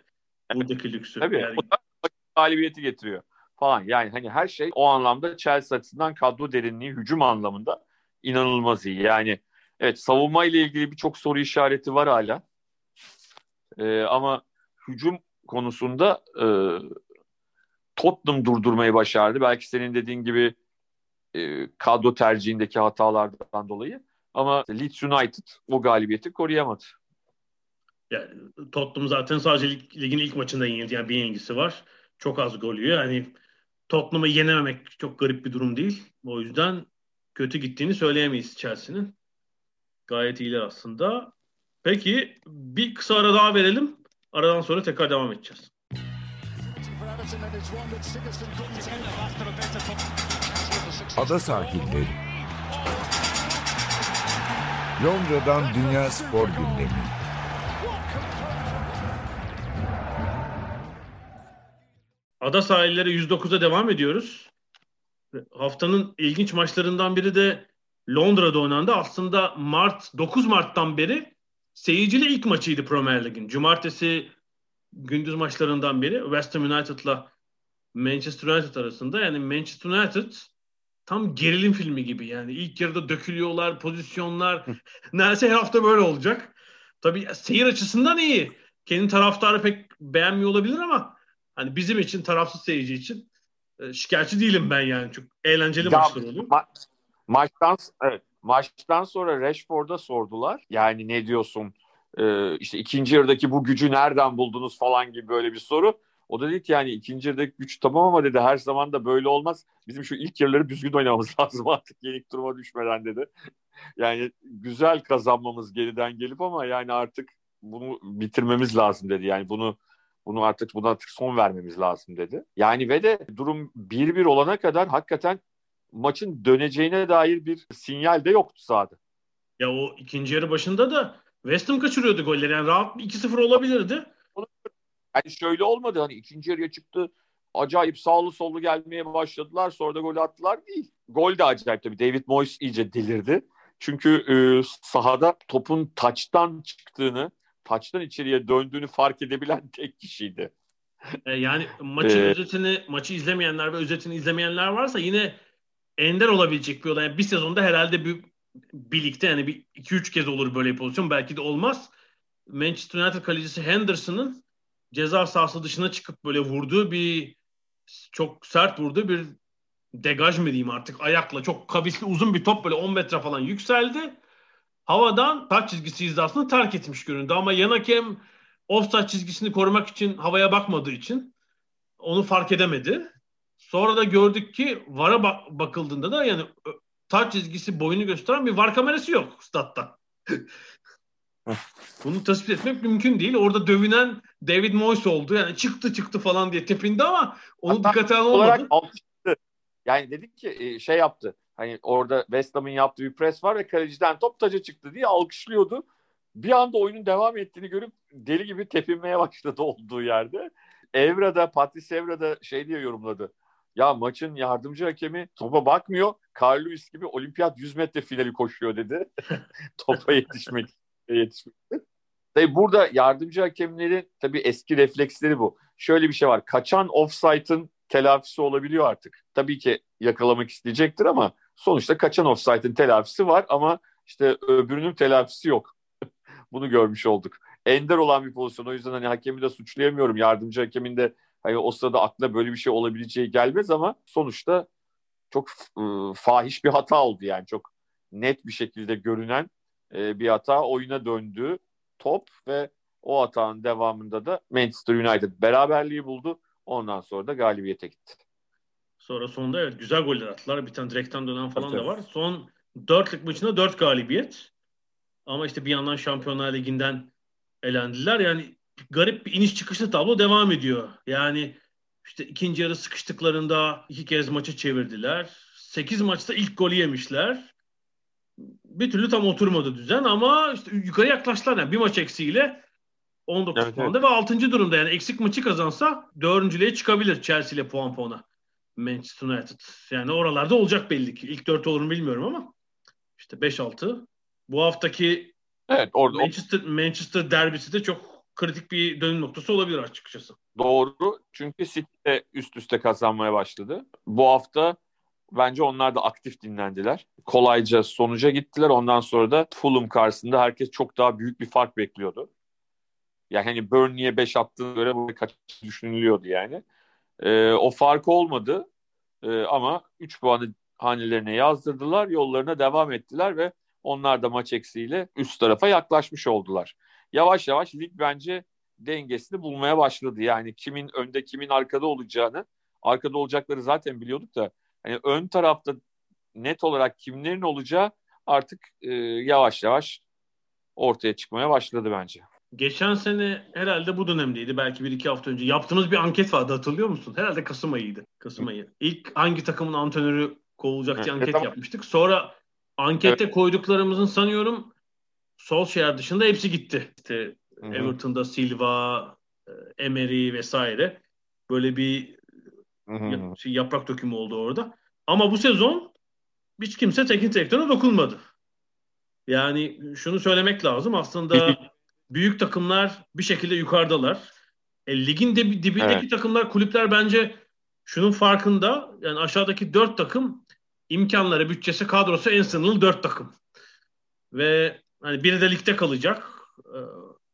buradaki lüksü. Tabii. Yani, O da galibiyeti getiriyor falan. Yani hani her şey o anlamda Chelsea açısından kadro derinliği hücum anlamında inanılmaz iyi. Yani evet savunma ile ilgili birçok soru işareti var hala. Ee, ama hücum konusunda e, Tottenham durdurmayı başardı. Belki senin dediğin gibi e, kadro tercihindeki hatalardan dolayı. Ama Leeds United o galibiyeti koruyamadı. yani Tottenham zaten sadece lig- ligin ilk maçında yenildi. Yani bir yenilgisi var. Çok az gol yiyor. Yani Tottenham'ı yenememek çok garip bir durum değil. O yüzden kötü gittiğini söyleyemeyiz Chelsea'nin. Gayet iyiler aslında. Peki bir kısa ara daha verelim. Aradan sonra tekrar devam edeceğiz. Ada sahilleri. Londra'dan Dünya Spor Gündemi. Ada sahilleri 109'a devam ediyoruz. Haftanın ilginç maçlarından biri de Londra'da oynandı. Aslında Mart 9 Mart'tan beri seyircili ilk maçıydı Premier Lig'in. Cumartesi gündüz maçlarından biri West Ham United'la Manchester United arasında. Yani Manchester United tam gerilim filmi gibi. Yani ilk yarıda dökülüyorlar, pozisyonlar. Neredeyse her hafta böyle olacak. Tabii seyir açısından iyi. Kendi taraftarı pek beğenmiyor olabilir ama hani bizim için tarafsız seyirci için e, şikayetçi değilim ben yani. Çok eğlenceli Ya, maçlar oluyor. ma- maçtan evet maçtan sonra Rashford'a sordular. Yani ne diyorsun? Ee, işte ikinci yarıdaki bu gücü nereden buldunuz falan gibi böyle bir soru. O da dedi ki yani ikinci yarıdaki güç tamam ama dedi her zaman da böyle olmaz. Bizim şu ilk yarıları düzgün oynamamız lazım artık yenik duruma düşmeden dedi. Yani güzel kazanmamız geriden gelip ama yani artık bunu bitirmemiz lazım dedi. Yani bunu bunu artık buna artık son vermemiz lazım dedi. Yani ve de durum 1-1 olana kadar hakikaten maçın döneceğine dair bir sinyal de yoktu sahada. Ya o ikinci yarı başında da West Ham kaçırıyordu golleri. Yani rahat 2-0 olabilirdi. Yani şöyle olmadı hani ikinci yarıya çıktı acayip sağlı sollu gelmeye başladılar sonra da gol attılar değil. Gol de acayip tabii David Moyes iyice delirdi. Çünkü e, sahada topun taçtan çıktığını, taçtan içeriye döndüğünü fark edebilen tek kişiydi. E, yani maçın Ee, özetini, maçı izlemeyenler ve özetini izlemeyenler varsa yine ender olabilecek bir olay. Yani bir sezonda herhalde bir birlikte yani bir 2-3 kez olur böyle bir pozisyon. Belki de olmaz. Manchester United kalecisi Henderson'ın ceza sahası dışına çıkıp böyle vurduğu bir çok sert vurduğu bir degaj mı diyeyim artık ayakla çok kavisli uzun bir top böyle 10 metre falan yükseldi. Havadan taç çizgisi hizasını terk etmiş göründü ama yan hakem offside çizgisini korumak için havaya bakmadığı için onu fark edemedi. Sonra da gördük ki VAR'a bak- bakıldığında da yani taç çizgisi boyunu gösteren bir VAR kamerası yok statta. Bunu tespit etmek mümkün değil. Orada dövünen David Moyes oldu. Yani çıktı çıktı falan diye tepindi ama onu Hatta dikkate olarak alkışladı. Yani dedik ki e, şey yaptı. Hani orada West Ham'ın yaptığı bir pres var ve kaleciden top taca çıktı diye alkışlıyordu. Bir anda oyunun devam ettiğini görüp deli gibi tepinmeye başladı olduğu yerde. Evra da Patrice Evra da şey diye yorumladı. Ya maçın yardımcı hakemi topa bakmıyor. Carl Lewis gibi olimpiyat 100 metre finali koşuyor dedi. Topa yetişmek yetişmek. Tabii burada yardımcı hakemlerin tabii eski refleksleri bu. Şöyle bir şey var. Kaçan offside'ın telafisi olabiliyor artık. Tabii ki yakalamak isteyecektir ama sonuçta kaçan offside'ın telafisi var ama işte öbürünün telafisi yok. Bunu görmüş olduk. Ender olan bir pozisyon. O yüzden hani hakemi de suçlayamıyorum. Yardımcı hakemin de hani o sırada aklına böyle bir şey olabileceği gelmez ama sonuçta çok e, fahiş bir hata oldu yani. Çok net bir şekilde görünen e, bir hata oyuna döndü top ve o hatanın devamında da Manchester United beraberliği buldu. Ondan sonra da galibiyete gitti. Sonra sonunda evet güzel goller attılar. Bir tane direkten dönen falan Tabii, da var. Son dörtlük maçında dört galibiyet. Ama işte bir yandan Şampiyonlar Ligi'nden elendiler. Yani garip bir iniş çıkışlı tablo devam ediyor. Yani işte ikinci yarı sıkıştıklarında iki kez maçı çevirdiler. Sekiz maçta ilk golü yemişler. Bir türlü tam oturmadı düzen ama işte yukarı yaklaştılar. Yani bir maç eksiğiyle 19 evet, puanda evet. ve 6. durumda yani eksik maçı kazansa 4.lüğe çıkabilir Chelsea ile puan puana. Manchester United. Yani oralarda olacak belli ki. İlk 4 olur mu bilmiyorum ama işte 5-6. Bu haftaki evet, orada Manchester, Manchester derbisi de çok kritik bir dönüm noktası olabilir açıkçası. Doğru. Çünkü City de üst üste kazanmaya başladı. Bu hafta bence onlar da aktif dinlendiler. Kolayca sonuca gittiler. Ondan sonra da Fulham karşısında herkes çok daha büyük bir fark bekliyordu. Yani hani Burnley'e 5 attığına göre bu kaç düşünülüyordu yani. Ee, o fark olmadı. Ee, ama 3 puanı hanelerine yazdırdılar. Yollarına devam ettiler ve onlar da maç eksiğiyle üst tarafa yaklaşmış oldular. Yavaş yavaş lig bence dengesini bulmaya başladı. Yani kimin önde kimin arkada olacağını arkada olacakları zaten biliyorduk da hani ön tarafta net olarak kimlerin olacağı artık e, yavaş yavaş ortaya çıkmaya başladı bence. Geçen sene herhalde bu dönemdeydi. Belki bir iki hafta önce yaptığımız bir anket vardı hatırlıyor musun? Herhalde Kasım ayıydı. Kasım ayı. İlk hangi takımın antrenörü kovulacak diye anket e, tamam. yapmıştık. Sonra ankette evet. koyduklarımızın sanıyorum Solskjaer dışında hepsi gitti. İşte Hı-hı. Everton'da Silva, e, Emery vesaire. Böyle bir Hı-hı. şey, yaprak dökümü oldu orada. Ama bu sezon hiç kimse teknik direktörüne dokunmadı. Yani şunu söylemek lazım. Aslında büyük takımlar bir şekilde yukarıdalar. E, ligin de, dibindeki evet. takımlar, kulüpler bence şunun farkında. Yani aşağıdaki dört takım imkanları, bütçesi, kadrosu en sınırlı dört takım. Ve hani biri de ligde kalacak. Ee,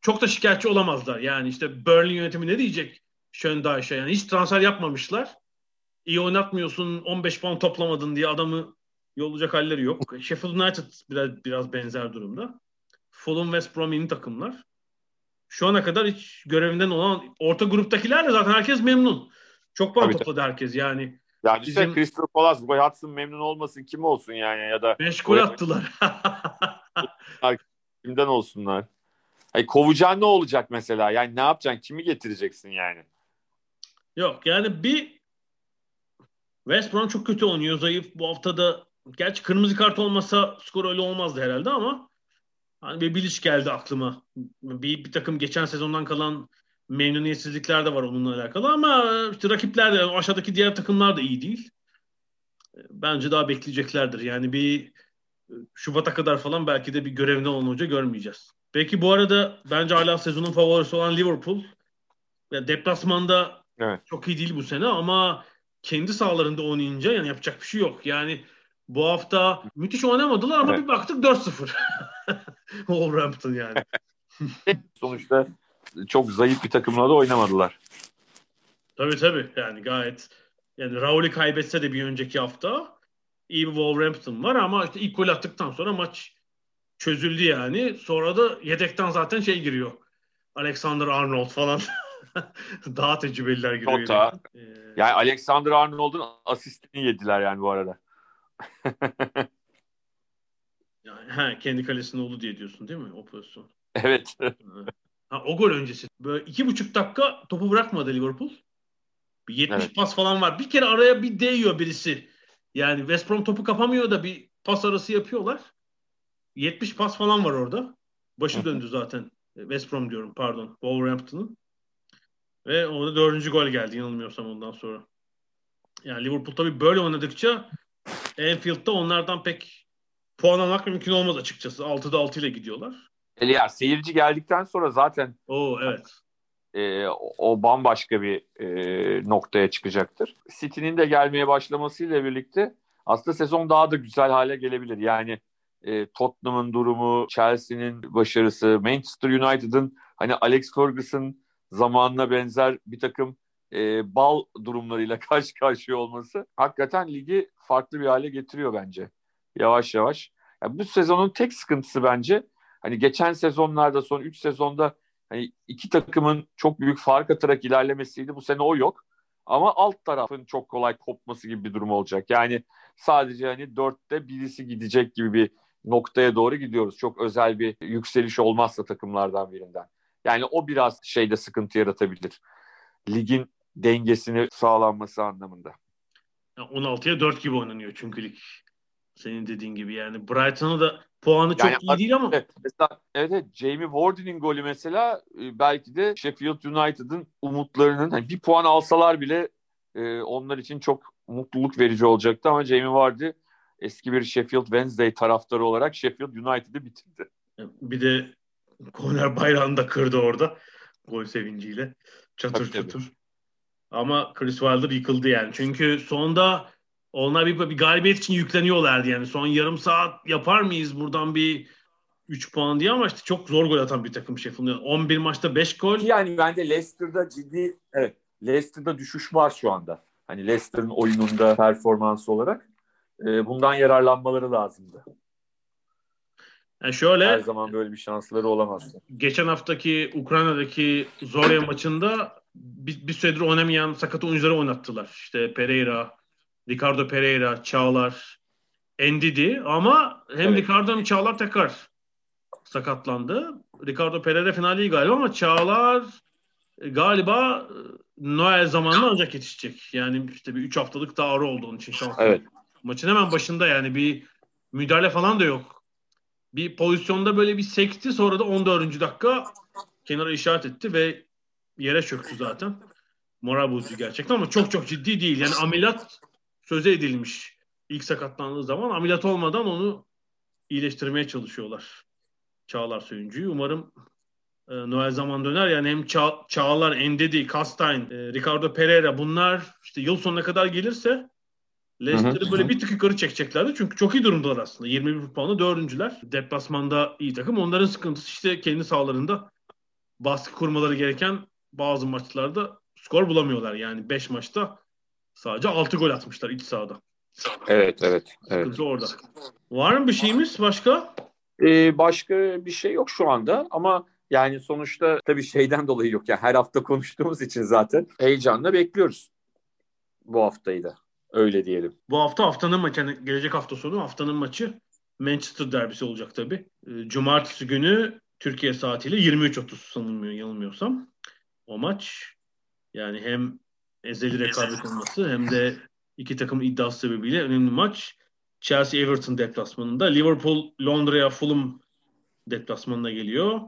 çok da şikayetçi olamazlar. Yani işte Burnley yönetimi ne diyecek Schöndaish'e? Yani hiç transfer yapmamışlar. İyi oynatmıyorsun, 15 puan toplamadın diye adamı yollayacak halleri yok. Sheffield United biraz, biraz benzer durumda. Fulham, West Brom takımlar. Şu ana kadar hiç görevinden olan orta gruptakiler de zaten herkes memnun. Çok puan topladı herkes yani. Yani bizim... işte Crystal Palace, Roy Hudson memnun olmasın kim olsun yani ya da 5 gol attılar. Kimden olsunlar? Hayır, kovacağın ne olacak mesela? Yani ne yapacaksın? Kimi getireceksin yani? Yok yani bir West Brom çok kötü oynuyor. Zayıf bu haftada gerçi kırmızı kart olmasa skor öyle olmazdı herhalde ama hani bir Bilic geldi aklıma. Bir, bir takım geçen sezondan kalan memnuniyetsizlikler de var onunla alakalı ama işte rakipler de aşağıdaki diğer takımlar da iyi değil. Bence daha bekleyeceklerdir. Yani bir Şubat'a kadar falan belki de bir görevinde olan hoca görmeyeceğiz. Peki bu arada bence hala sezonun favorisi olan Liverpool ya deplasmanda evet. çok iyi değil bu sene ama kendi sahalarında oynayınca yani yapacak bir şey yok. Yani bu hafta müthiş oynamadılar ama evet. bir baktık 4-0. Wolverhampton yani. Sonuçta çok zayıf bir takımla da oynamadılar. Tabii tabii yani gayet yani Raul'i kaybetse de bir önceki hafta iyi bir Wolverhampton var ama işte ilk gol attıktan sonra maç çözüldü yani. Sonra da yedekten zaten şey giriyor. Alexander Arnold falan. Daha tecrübeliler giriyor. Çok daha. Ee... Yani Alexander Arnold'un asistini yediler yani bu arada. Yani, he, kendi kalesinin oldu diye diyorsun değil mi o pozisyon? Evet. ha, o gol öncesi. Böyle iki buçuk dakika topu bırakmadı Liverpool. Bir 70 evet. pas falan var. Bir kere araya bir değiyor birisi. Yani West Brom topu kapamıyor da bir pas arası yapıyorlar. 70 pas falan var orada. Başı döndü zaten. West Brom diyorum pardon. Wolverhampton'ın. Ve orada dördüncü gol geldi yanılmıyorsam ondan sonra. Yani Liverpool tabii böyle oynadıkça Anfield'da onlardan pek puan almak mümkün olmaz açıkçası. 6'da 6 ile gidiyorlar. Ya seyirci geldikten sonra zaten Oo evet. E, o bambaşka bir e, noktaya çıkacaktır. City'nin de gelmeye başlamasıyla birlikte aslında sezon daha da güzel hale gelebilir. Yani e, Tottenham'ın durumu, Chelsea'nin başarısı, Manchester United'ın hani Alex Ferguson zamanına benzer bir takım e, bal durumlarıyla karşı karşıya olması hakikaten ligi farklı bir hale getiriyor bence. Yavaş yavaş. Yani bu sezonun tek sıkıntısı bence hani geçen sezonlarda son 3 sezonda hani iki takımın çok büyük fark atarak ilerlemesiydi. Bu sene o yok. Ama alt tarafın çok kolay kopması gibi bir durum olacak. Yani sadece hani dörtte birisi gidecek gibi bir noktaya doğru gidiyoruz. Çok özel bir yükseliş olmazsa takımlardan birinden. Yani o biraz şeyde sıkıntı yaratabilir. Ligin dengesini sağlanması anlamında. 16'ya 4 gibi oynanıyor çünkü lig. Senin dediğin gibi yani Brighton'ı da Puanı çok yani, iyi değil ama. Evet, mesela, evet, evet Jamie Vardy'nin golü mesela e, belki de Sheffield United'ın umutlarının hani bir puan alsalar bile e, onlar için çok mutluluk verici olacaktı ama Jamie Vardy eski bir Sheffield Wednesday taraftarı olarak Sheffield United'ı bitirdi. Bir de korner bayrağını da kırdı orada gol sevinciyle. Çatır tabii, çatır. Tabii. Ama Chris Wilder yıkıldı yani. Çünkü sonunda onlar bir, bir galibiyet için yükleniyorlardı yani. Son yarım saat yapar mıyız buradan bir 3 puan diye ama işte çok zor gol atan bir takım Sheffield. 11 maçta 5 gol. Yani bence Leicester'da ciddi evet Leicester'da düşüş var şu anda. Hani Leicester'ın oyununda performansı olarak e, bundan yararlanmaları lazımdı. Yani şöyle her zaman böyle bir şansları olamaz. Geçen haftaki Ukrayna'daki Zorya maçında bir, bir süredir oynamayan sakat oyuncuları oynattılar. İşte Pereira, Ricardo Pereira, Çağlar, Endidi ama hem evet. Ricardo hem Çağlar tekrar sakatlandı. Ricardo Pereira final değil galiba ama Çağlar e, galiba e, Noel zamanında ancak yetişecek. Yani işte bir 3 haftalık da ağrı oldu onun için şanslı. Evet. Maçın hemen başında yani bir müdahale falan da yok. Bir pozisyonda böyle bir sekti sonra da 14. dakika kenara işaret etti ve yere çöktü zaten. Moral bozucu gerçekten ama çok çok ciddi değil. Yani ameliyat söze edilmiş ilk sakatlandığı zaman ameliyat olmadan onu iyileştirmeye çalışıyorlar. Çağlar Söyüncü'yü. Umarım e, Noel zaman döner. Yani hem Ça Çağlar, Endedi, Kastain, e, Ricardo Pereira bunlar işte yıl sonuna kadar gelirse Leicester'ı böyle bir tık yukarı çekeceklerdi. Çünkü çok iyi durumdalar aslında. 21 puanla dördüncüler. Deplasmanda iyi takım. Onların sıkıntısı işte kendi sahalarında baskı kurmaları gereken bazı maçlarda skor bulamıyorlar. Yani 5 maçta sadece 6 gol atmışlar iç sahada. Evet, evet. evet. Sıkıntı orada. Var mı bir şeyimiz başka? Ee, başka bir şey yok şu anda ama yani sonuçta tabii şeyden dolayı yok. Yani her hafta konuştuğumuz için zaten heyecanla bekliyoruz bu haftayı da. Öyle diyelim. Bu hafta haftanın maçı, yani gelecek hafta sonu haftanın maçı Manchester derbisi olacak tabii. Ee, cumartesi günü Türkiye saatiyle 23.30 sanılmıyor yanılmıyorsam. O maç yani hem ezeli rekabet olması hem de iki takım iddiası sebebiyle önemli maç. Chelsea Everton deplasmanında. Liverpool Londra'ya Fulham deplasmanına geliyor.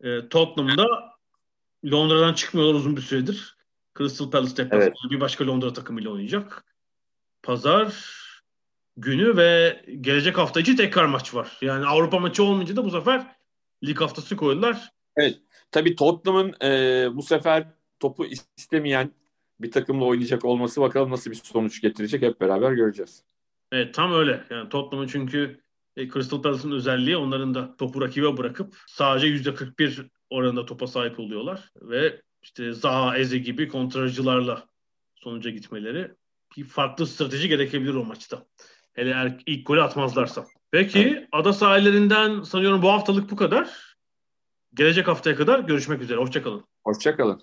E, Tottenham'da Londra'dan çıkmıyorlar uzun bir süredir. Crystal Palace deplasmanında evet. bir başka Londra takımıyla oynayacak. Pazar günü ve gelecek hafta içi tekrar maç var. Yani Avrupa maçı olmayınca da bu sefer lig haftası koydular. Evet. Tabii Tottenham'ın e, bu sefer topu istemeyen bir takımla oynayacak olması bakalım nasıl bir sonuç getirecek hep beraber göreceğiz. Evet tam öyle. Yani Tottenham'ın çünkü e, Crystal Palace'ın özelliği onların da topu rakibe bırakıp sadece %41 oranında topa sahip oluyorlar ve işte Zaha, Eze gibi kontracılarla sonuca gitmeleri bir farklı strateji gerekebilir o maçta. Hele eğer ilk golü atmazlarsa. Peki ada sahillerinden sanıyorum bu haftalık bu kadar. Gelecek haftaya kadar görüşmek üzere. Hoşçakalın. Hoşçakalın.